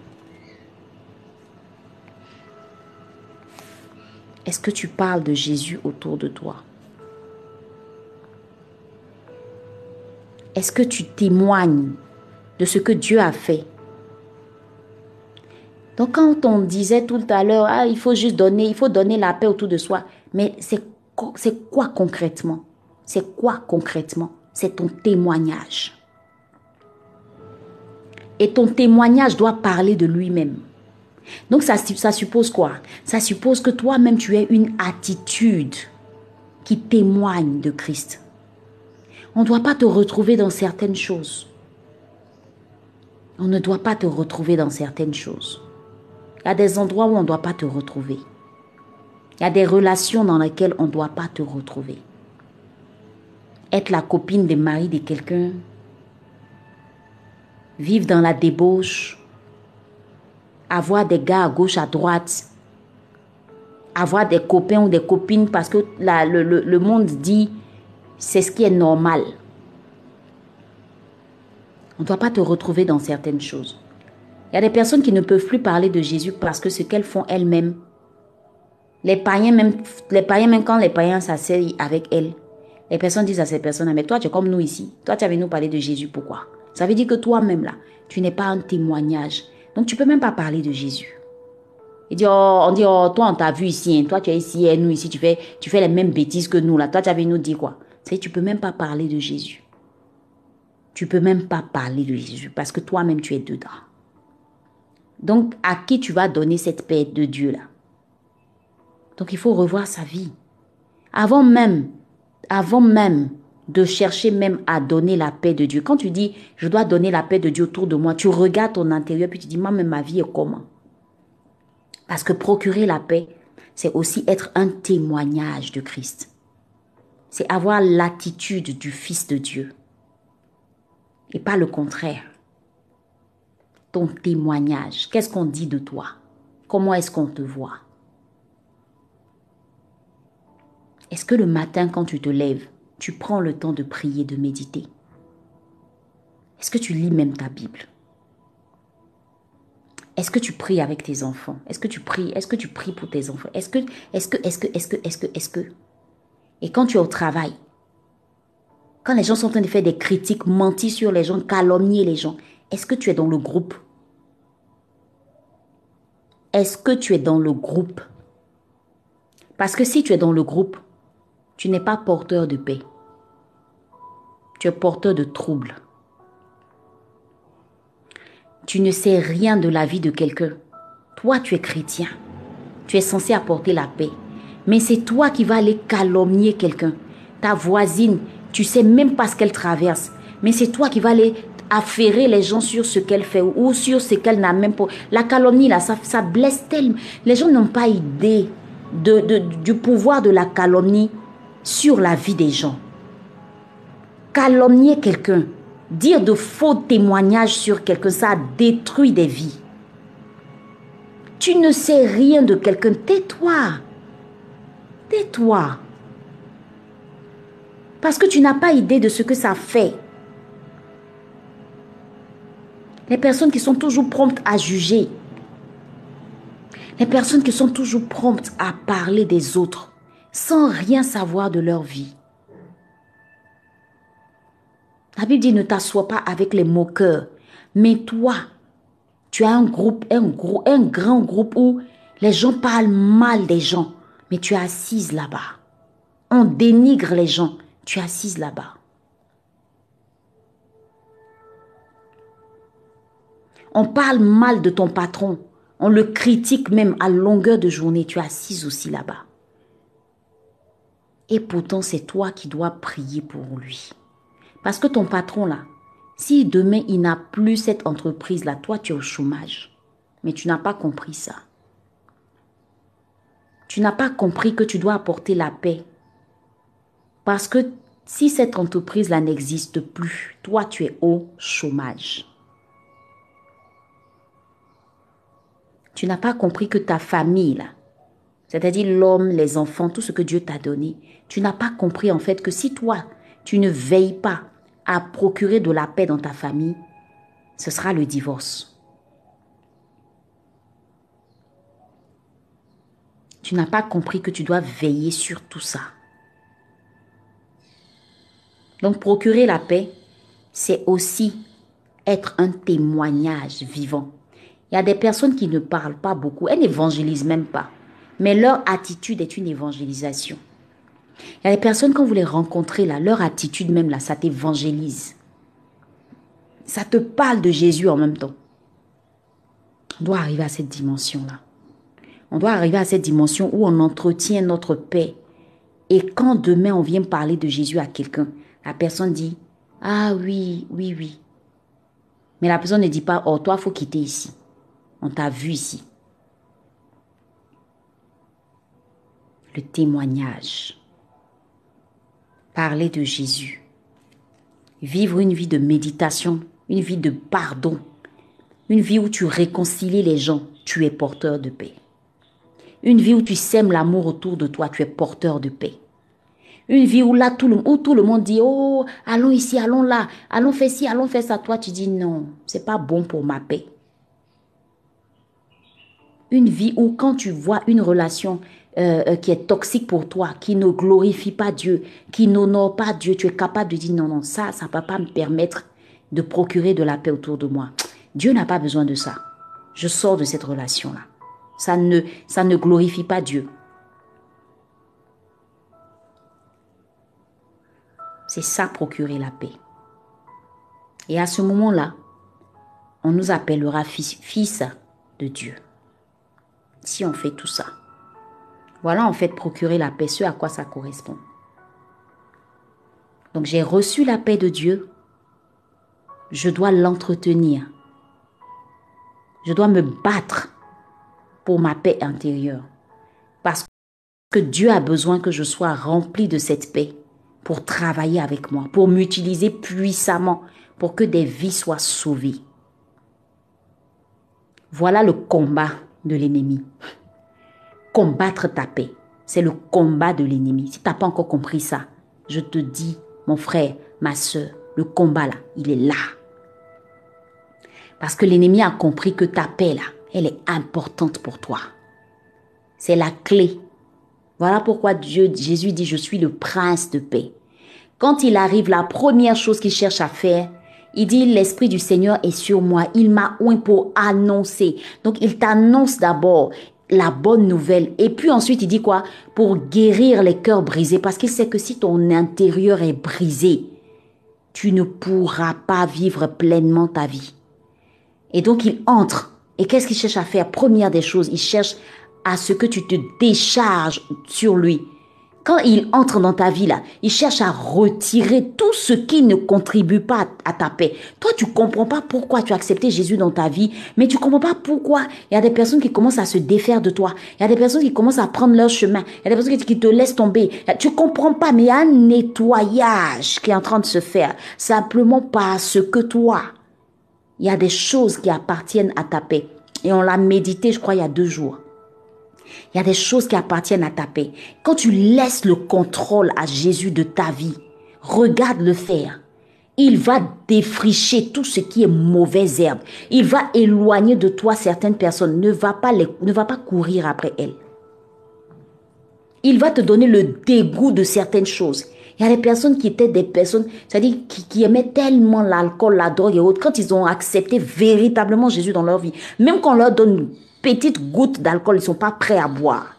Est-ce que tu parles de Jésus autour de toi? Est-ce que tu témoignes de ce que Dieu a fait? Donc quand on disait tout à l'heure, ah, il faut juste donner, il faut donner la paix autour de soi, mais c'est quoi concrètement? C'est quoi concrètement? C'est ton témoignage. Et ton témoignage doit parler de lui-même. Donc ça, ça suppose quoi? Ça suppose que toi-même tu aies une attitude qui témoigne de Christ. On ne doit pas te retrouver dans certaines choses. On ne doit pas te retrouver dans certaines choses. Il y a des endroits où on ne doit pas te retrouver. Il y a des relations dans lesquelles on ne doit pas te retrouver. Être la copine des maris de quelqu'un, vivre dans la débauche, avoir des gars à gauche, à droite, avoir des copains ou des copines parce que le, le monde dit c'est ce qui est normal. On ne doit pas te retrouver dans certaines choses. Il y a des personnes qui ne peuvent plus parler de Jésus parce que ce qu'elles font elles-mêmes, les païens même, les païens même quand les païens s'asseyent avec elles, les personnes disent à ces personnes, mais toi tu es comme nous ici, toi tu avais nous parler de Jésus, pourquoi? Ça veut dire que toi-même là, tu n'es pas un témoignage. Donc tu peux même pas parler de Jésus. Il dit, oh, on dit, oh, toi on t'a vu ici, hein. toi tu es ici nous ici, tu fais, tu fais les mêmes bêtises que nous là, toi tu avais nous dit quoi? Tu tu peux même pas parler de Jésus. Tu peux même pas parler de Jésus parce que toi-même tu es dedans. Donc, à qui tu vas donner cette paix de Dieu là? Donc, il faut revoir sa vie. Avant même, avant même de chercher même à donner la paix de Dieu. Quand tu dis, je dois donner la paix de Dieu autour de moi, tu regardes ton intérieur puis tu dis, moi-même, ma vie est comment? Parce que procurer la paix, c'est aussi être un témoignage de Christ. C'est avoir l'attitude du Fils de Dieu. Et pas le contraire. Ton témoignage, qu'est-ce qu'on dit de toi? Comment est-ce qu'on te voit? Est-ce que le matin, quand tu te lèves, tu prends le temps de prier, de méditer. Est-ce que tu lis même ta Bible? Est-ce que tu pries avec tes enfants? Est-ce que tu pries Est-ce que tu pries pour tes enfants? Est-ce que, est-ce que, est-ce que, est-ce que, est-ce que, est-ce que? Et quand tu es au travail, quand les gens sont en train de faire des critiques, mentir sur les gens, calomnier les gens, est-ce que tu es dans le groupe? Est-ce que tu es dans le groupe? Parce que si tu es dans le groupe, tu n'es pas porteur de paix. Tu es porteur de troubles. Tu ne sais rien de la vie de quelqu'un. Toi, tu es chrétien. Tu es censé apporter la paix. Mais c'est toi qui vas aller calomnier quelqu'un. Ta voisine, tu sais même pas ce qu'elle traverse. Mais c'est toi qui vas aller affairer les gens sur ce qu'elle fait ou sur ce qu'elle n'a même pas. La calomnie, là, ça, blesse tellement. Les gens n'ont pas idée du pouvoir de la calomnie sur la vie des gens. Calomnier quelqu'un, dire de faux témoignages sur quelqu'un, ça détruit des vies. Tu ne sais rien de quelqu'un, tais-toi. Tais-toi. Parce que tu n'as pas idée de ce que ça fait. Les personnes qui sont toujours promptes à juger. Les personnes qui sont toujours promptes à parler des autres sans rien savoir de leur vie. La Bible dit ne t'assois pas avec les moqueurs. Mais toi, tu as un groupe, un, gros, un grand groupe où les gens parlent mal des gens mais tu es assise là-bas. On dénigre les gens, tu es assise là-bas. On parle mal de ton patron, on le critique même à longueur de journée, tu es assise aussi là-bas. Et pourtant, c'est toi qui dois prier pour lui. Parce que ton patron là, si demain il n'a plus cette entreprise là, toi tu es au chômage. Mais tu n'as pas compris ça. Tu n'as pas compris que tu dois apporter la paix. Parce que si cette entreprise-là n'existe plus, toi, tu es au chômage. Tu n'as pas compris que ta famille, là, c'est-à-dire l'homme, les enfants, tout ce que Dieu t'a donné, tu n'as pas compris en fait que si toi, tu ne veilles pas à procurer de la paix dans ta famille, ce sera le divorce. Tu n'as pas compris que tu dois veiller sur tout ça. Donc procurer la paix, c'est aussi être un témoignage vivant. Il y a des personnes qui ne parlent pas beaucoup, elles n'évangélisent même pas, mais leur attitude est une évangélisation. Il y a des personnes, quand vous les rencontrez, leur attitude même, là, ça t'évangélise. Ça te parle de Jésus en même temps. On doit arriver à cette dimension-là. On doit arriver à cette dimension où on entretient notre paix. Et quand demain on vient parler de Jésus à quelqu'un, la personne dit Ah oui, oui, oui. Mais la personne ne dit pas Oh, toi, faut quitter ici. On t'a vu ici. Le témoignage. Parler de Jésus. Vivre une vie de méditation, une vie de pardon, une vie où tu réconcilies les gens, tu es porteur de paix. Une vie où tu sèmes l'amour autour de toi, tu es porteur de paix. Une vie où là, tout le, où tout le monde dit, oh, allons ici, allons là, allons faire ci, allons faire ça. Toi, tu dis, non, c'est pas bon pour ma paix. Une vie où quand tu vois une relation euh, euh, qui est toxique pour toi, qui ne glorifie pas Dieu, qui n'honore pas Dieu, tu es capable de dire, non, non, ça, ça ne va pas me permettre de procurer de la paix autour de moi. Dieu n'a pas besoin de ça. Je sors de cette relation-là. Ça ne, ça ne glorifie pas Dieu. C'est ça procurer la paix. Et à ce moment-là, on nous appellera fils, fils de Dieu. Si on fait tout ça. Voilà en fait procurer la paix, ce à quoi ça correspond. Donc j'ai reçu la paix de Dieu. Je dois l'entretenir. Je dois me battre pour ma paix intérieure. Parce que Dieu a besoin que je sois rempli de cette paix pour travailler avec moi, pour m'utiliser puissamment, pour que des vies soient sauvées. Voilà le combat de l'ennemi. Combattre ta paix, c'est le combat de l'ennemi. Si tu n'as pas encore compris ça, je te dis, mon frère, ma soeur, le combat là, il est là. Parce que l'ennemi a compris que ta paix là, elle est importante pour toi. C'est la clé. Voilà pourquoi Dieu, Jésus dit, je suis le prince de paix. Quand il arrive, la première chose qu'il cherche à faire, il dit, l'Esprit du Seigneur est sur moi. Il m'a oint pour annoncer. Donc, il t'annonce d'abord la bonne nouvelle. Et puis ensuite, il dit quoi? Pour guérir les cœurs brisés. Parce qu'il sait que si ton intérieur est brisé, tu ne pourras pas vivre pleinement ta vie. Et donc, il entre et qu'est-ce qu'il cherche à faire? Première des choses, il cherche à ce que tu te décharges sur lui. Quand il entre dans ta vie là, il cherche à retirer tout ce qui ne contribue pas à ta paix. Toi, tu comprends pas pourquoi tu as accepté Jésus dans ta vie, mais tu comprends pas pourquoi il y a des personnes qui commencent à se défaire de toi. Il y a des personnes qui commencent à prendre leur chemin. Il y a des personnes qui te laissent tomber. Tu comprends pas, mais il y a un nettoyage qui est en train de se faire simplement parce que toi, il y a des choses qui appartiennent à ta paix. Et on l'a médité, je crois, il y a deux jours. Il y a des choses qui appartiennent à ta paix. Quand tu laisses le contrôle à Jésus de ta vie, regarde le faire. Il va défricher tout ce qui est mauvaise herbe. Il va éloigner de toi certaines personnes. Ne va pas, ne va pas courir après elles. Il va te donner le dégoût de certaines choses. Il y a des personnes qui étaient des personnes, c'est-à-dire qui, aimaient tellement l'alcool, la drogue et autres, quand ils ont accepté véritablement Jésus dans leur vie, même quand on leur donne petite goutte d'alcool, ils ne sont pas prêts à boire.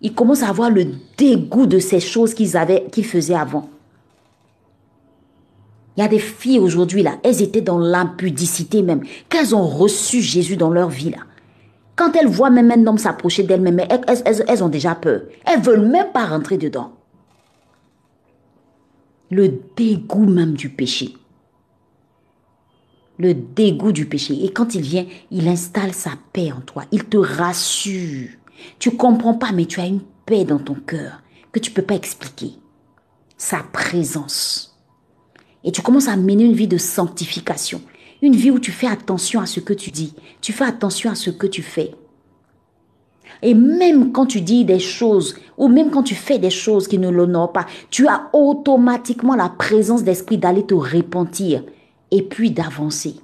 Ils commencent à avoir le dégoût de ces choses qu'ils avaient, qu'ils faisaient avant. Il y a des filles aujourd'hui, là, elles étaient dans l'impudicité même, qu'elles ont reçu Jésus dans leur vie, là. Quand elles voient même un homme s'approcher d'elles-mêmes, elles, elles, ont déjà peur. Elles veulent même pas rentrer dedans le dégoût même du péché. Le dégoût du péché. Et quand il vient, il installe sa paix en toi. Il te rassure. Tu comprends pas, mais tu as une paix dans ton cœur que tu peux pas expliquer. Sa présence. Et tu commences à mener une vie de sanctification. Une vie où tu fais attention à ce que tu dis. Tu fais attention à ce que tu fais. Et même quand tu dis des choses, ou même quand tu fais des choses qui ne l'honorent pas, tu as automatiquement la présence d'esprit d'aller te repentir et puis d'avancer.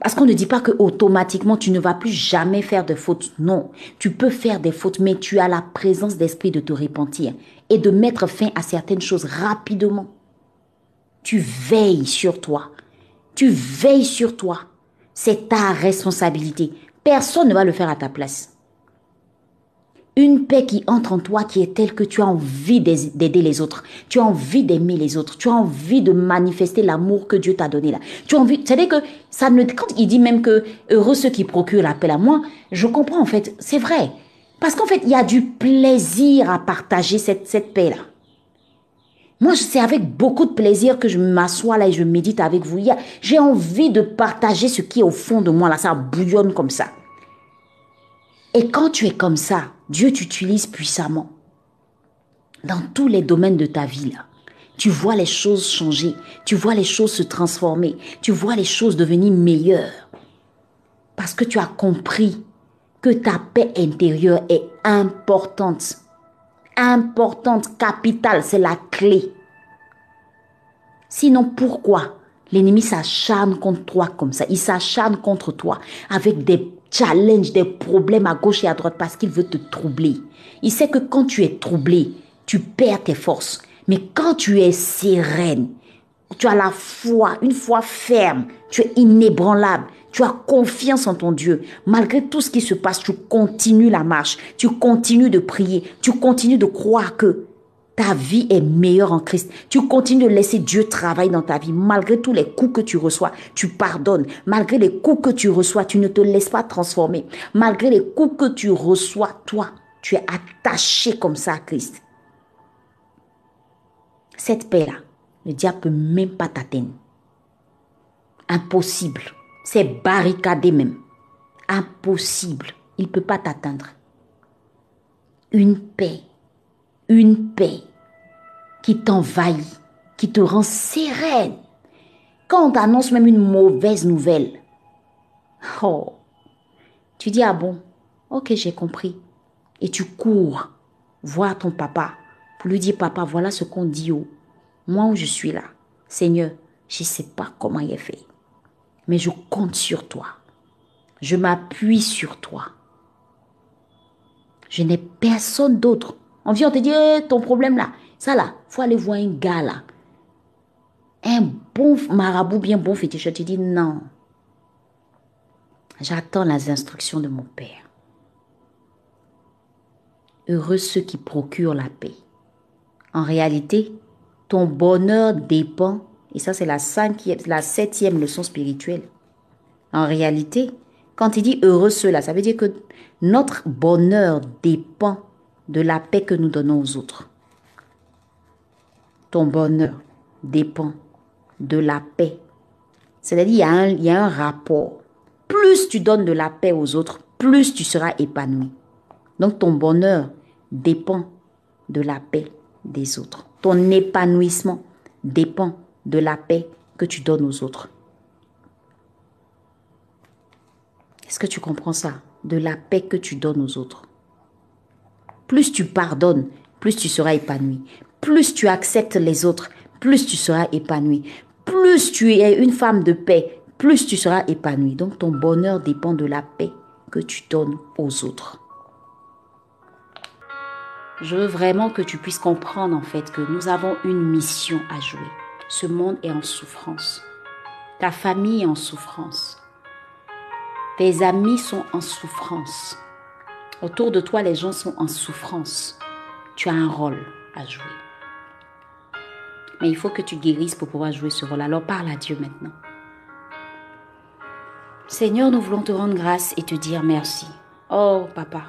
Parce qu'on ne dit pas que automatiquement tu ne vas plus jamais faire de fautes. Non, tu peux faire des fautes, mais tu as la présence d'esprit de te repentir et de mettre fin à certaines choses rapidement. Tu veilles sur toi. Tu veilles sur toi. C'est ta responsabilité. Personne ne va le faire à ta place. Une paix qui entre en toi qui est telle que tu as envie d'aider les autres. Tu as envie d'aimer les autres. Tu as envie de manifester l'amour que Dieu t'a donné là. Tu as envie, c'est-à-dire que ça ne, quand il dit même que heureux ceux qui procurent la paix à moi, je comprends en fait, c'est vrai. Parce qu'en fait, il y a du plaisir à partager cette, cette paix là. Moi, c'est avec beaucoup de plaisir que je m'assois là et je médite avec vous. J'ai envie de partager ce qui est au fond de moi là. Ça bouillonne comme ça. Et quand tu es comme ça, Dieu t'utilise puissamment dans tous les domaines de ta vie. Là. Tu vois les choses changer, tu vois les choses se transformer, tu vois les choses devenir meilleures. Parce que tu as compris que ta paix intérieure est importante. Importante, capitale, c'est la clé. Sinon, pourquoi l'ennemi s'acharne contre toi comme ça? Il s'acharne contre toi avec des challenge, des problèmes à gauche et à droite parce qu'il veut te troubler. Il sait que quand tu es troublé, tu perds tes forces. Mais quand tu es sereine, tu as la foi, une foi ferme, tu es inébranlable, tu as confiance en ton Dieu. Malgré tout ce qui se passe, tu continues la marche, tu continues de prier, tu continues de croire que ta vie est meilleure en Christ. Tu continues de laisser Dieu travailler dans ta vie. Malgré tous les coups que tu reçois, tu pardonnes. Malgré les coups que tu reçois, tu ne te laisses pas transformer. Malgré les coups que tu reçois, toi, tu es attaché comme ça à Christ. Cette paix-là, le diable peut même pas t'atteindre. Impossible. C'est barricadé même. Impossible. Il ne peut pas t'atteindre. Une paix une paix qui t'envahit, qui te rend sereine. Quand on t'annonce même une mauvaise nouvelle, oh, tu dis, ah bon, ok, j'ai compris. Et tu cours voir ton papa pour lui dire, papa, voilà ce qu'on dit au moi où je suis là. Seigneur, je ne sais pas comment il est fait, mais je compte sur toi. Je m'appuie sur toi. Je n'ai personne d'autre on vient, te dire, eh, ton problème là, ça là, faut aller voir un gars là. Un bon marabout bien bon féticheur. Tu dis non. J'attends les instructions de mon Père. Heureux ceux qui procurent la paix. En réalité, ton bonheur dépend, et ça c'est la, la septième leçon spirituelle. En réalité, quand il dit heureux ceux-là, ça veut dire que notre bonheur dépend de la paix que nous donnons aux autres. Ton bonheur dépend de la paix. C'est-à-dire, il, y, a un, rapport. Plus tu donnes de la paix aux autres, plus tu seras épanoui. Donc ton bonheur dépend de la paix des autres. Ton épanouissement dépend de la paix que tu donnes aux autres. Est-ce que tu comprends ça? De la paix que tu donnes aux autres. Plus tu pardonnes, plus tu seras épanoui. Plus tu acceptes les autres, plus tu seras épanoui. Plus tu es une femme de paix, plus tu seras épanoui. Donc ton bonheur dépend de la paix que tu donnes aux autres. Je veux vraiment que tu puisses comprendre en fait que nous avons une mission à jouer. Ce monde est en souffrance. Ta famille est en souffrance. Tes amis sont en souffrance. Autour de toi, les gens sont en souffrance. Tu as un rôle à jouer. Mais il faut que tu guérisses pour pouvoir jouer ce rôle. Alors parle à Dieu maintenant. Seigneur, nous voulons te rendre grâce et te dire merci. Oh, papa,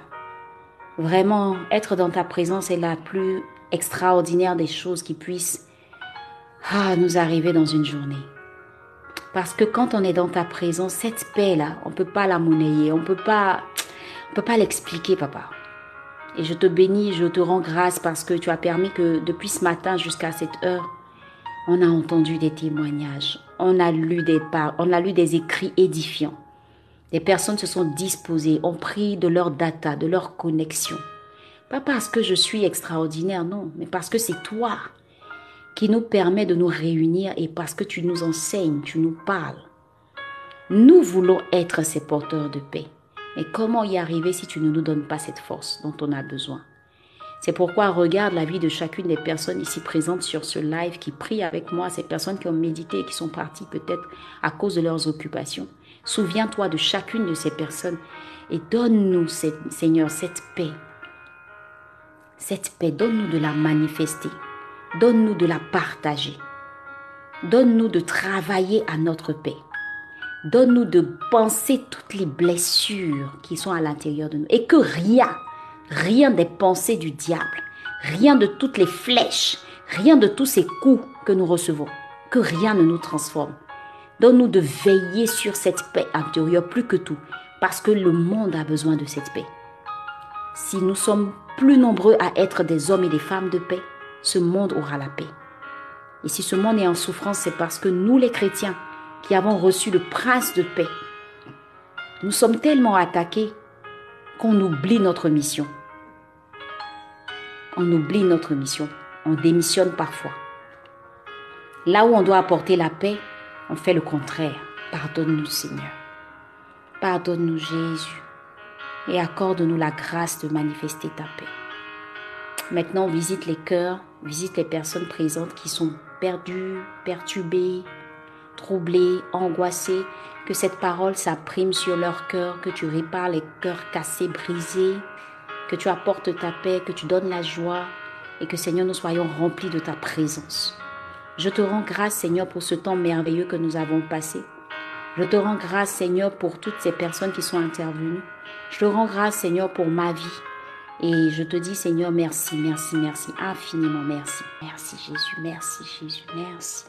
vraiment, être dans ta présence est la plus extraordinaire des choses qui puissent ah, nous arriver dans une journée. Parce que quand on est dans ta présence, cette paix-là, on ne peut pas la monnayer, on ne peut pas ne peux pas l'expliquer, papa. Et je te bénis, je te rends grâce parce que tu as permis que depuis ce matin jusqu'à cette heure, on a entendu des témoignages, on a lu des, on a lu des écrits édifiants. Des personnes se sont disposées, ont pris de leur data, de leur connexion. Pas parce que je suis extraordinaire, non, mais parce que c'est toi qui nous permet de nous réunir et parce que tu nous enseignes, tu nous parles. Nous voulons être ces porteurs de paix. Mais comment y arriver si tu ne nous donnes pas cette force dont on a besoin? C'est pourquoi regarde la vie de chacune des personnes ici présentes sur ce live qui prient avec moi, ces personnes qui ont médité et qui sont parties peut-être à cause de leurs occupations. Souviens-toi de chacune de ces personnes et donne-nous, Seigneur, cette paix. Cette paix, donne-nous de la manifester. Donne-nous de la partager. Donne-nous de travailler à notre paix. Donne-nous de penser toutes les blessures qui sont à l'intérieur de nous. Et que rien, rien des pensées du diable, rien de toutes les flèches, rien de tous ces coups que nous recevons, que rien ne nous transforme. Donne-nous de veiller sur cette paix intérieure plus que tout, parce que le monde a besoin de cette paix. Si nous sommes plus nombreux à être des hommes et des femmes de paix, ce monde aura la paix. Et si ce monde est en souffrance, c'est parce que nous les chrétiens, qui avons reçu le prince de paix. Nous sommes tellement attaqués qu'on oublie notre mission. On oublie notre mission. On démissionne parfois. Là où on doit apporter la paix, on fait le contraire. Pardonne-nous Seigneur. Pardonne-nous Jésus. Et accorde-nous la grâce de manifester ta paix. Maintenant, visite les cœurs, visite les personnes présentes qui sont perdues, perturbées, troublés, angoissés, que cette parole s'imprime sur leur cœur, que tu répares les cœurs cassés, brisés, que tu apportes ta paix, que tu donnes la joie et que Seigneur, nous soyons remplis de ta présence. Je te rends grâce Seigneur pour ce temps merveilleux que nous avons passé. Je te rends grâce Seigneur pour toutes ces personnes qui sont intervenues. Je te rends grâce Seigneur pour ma vie. Et je te dis Seigneur merci, merci, merci, infiniment merci. Merci Jésus, merci Jésus, merci.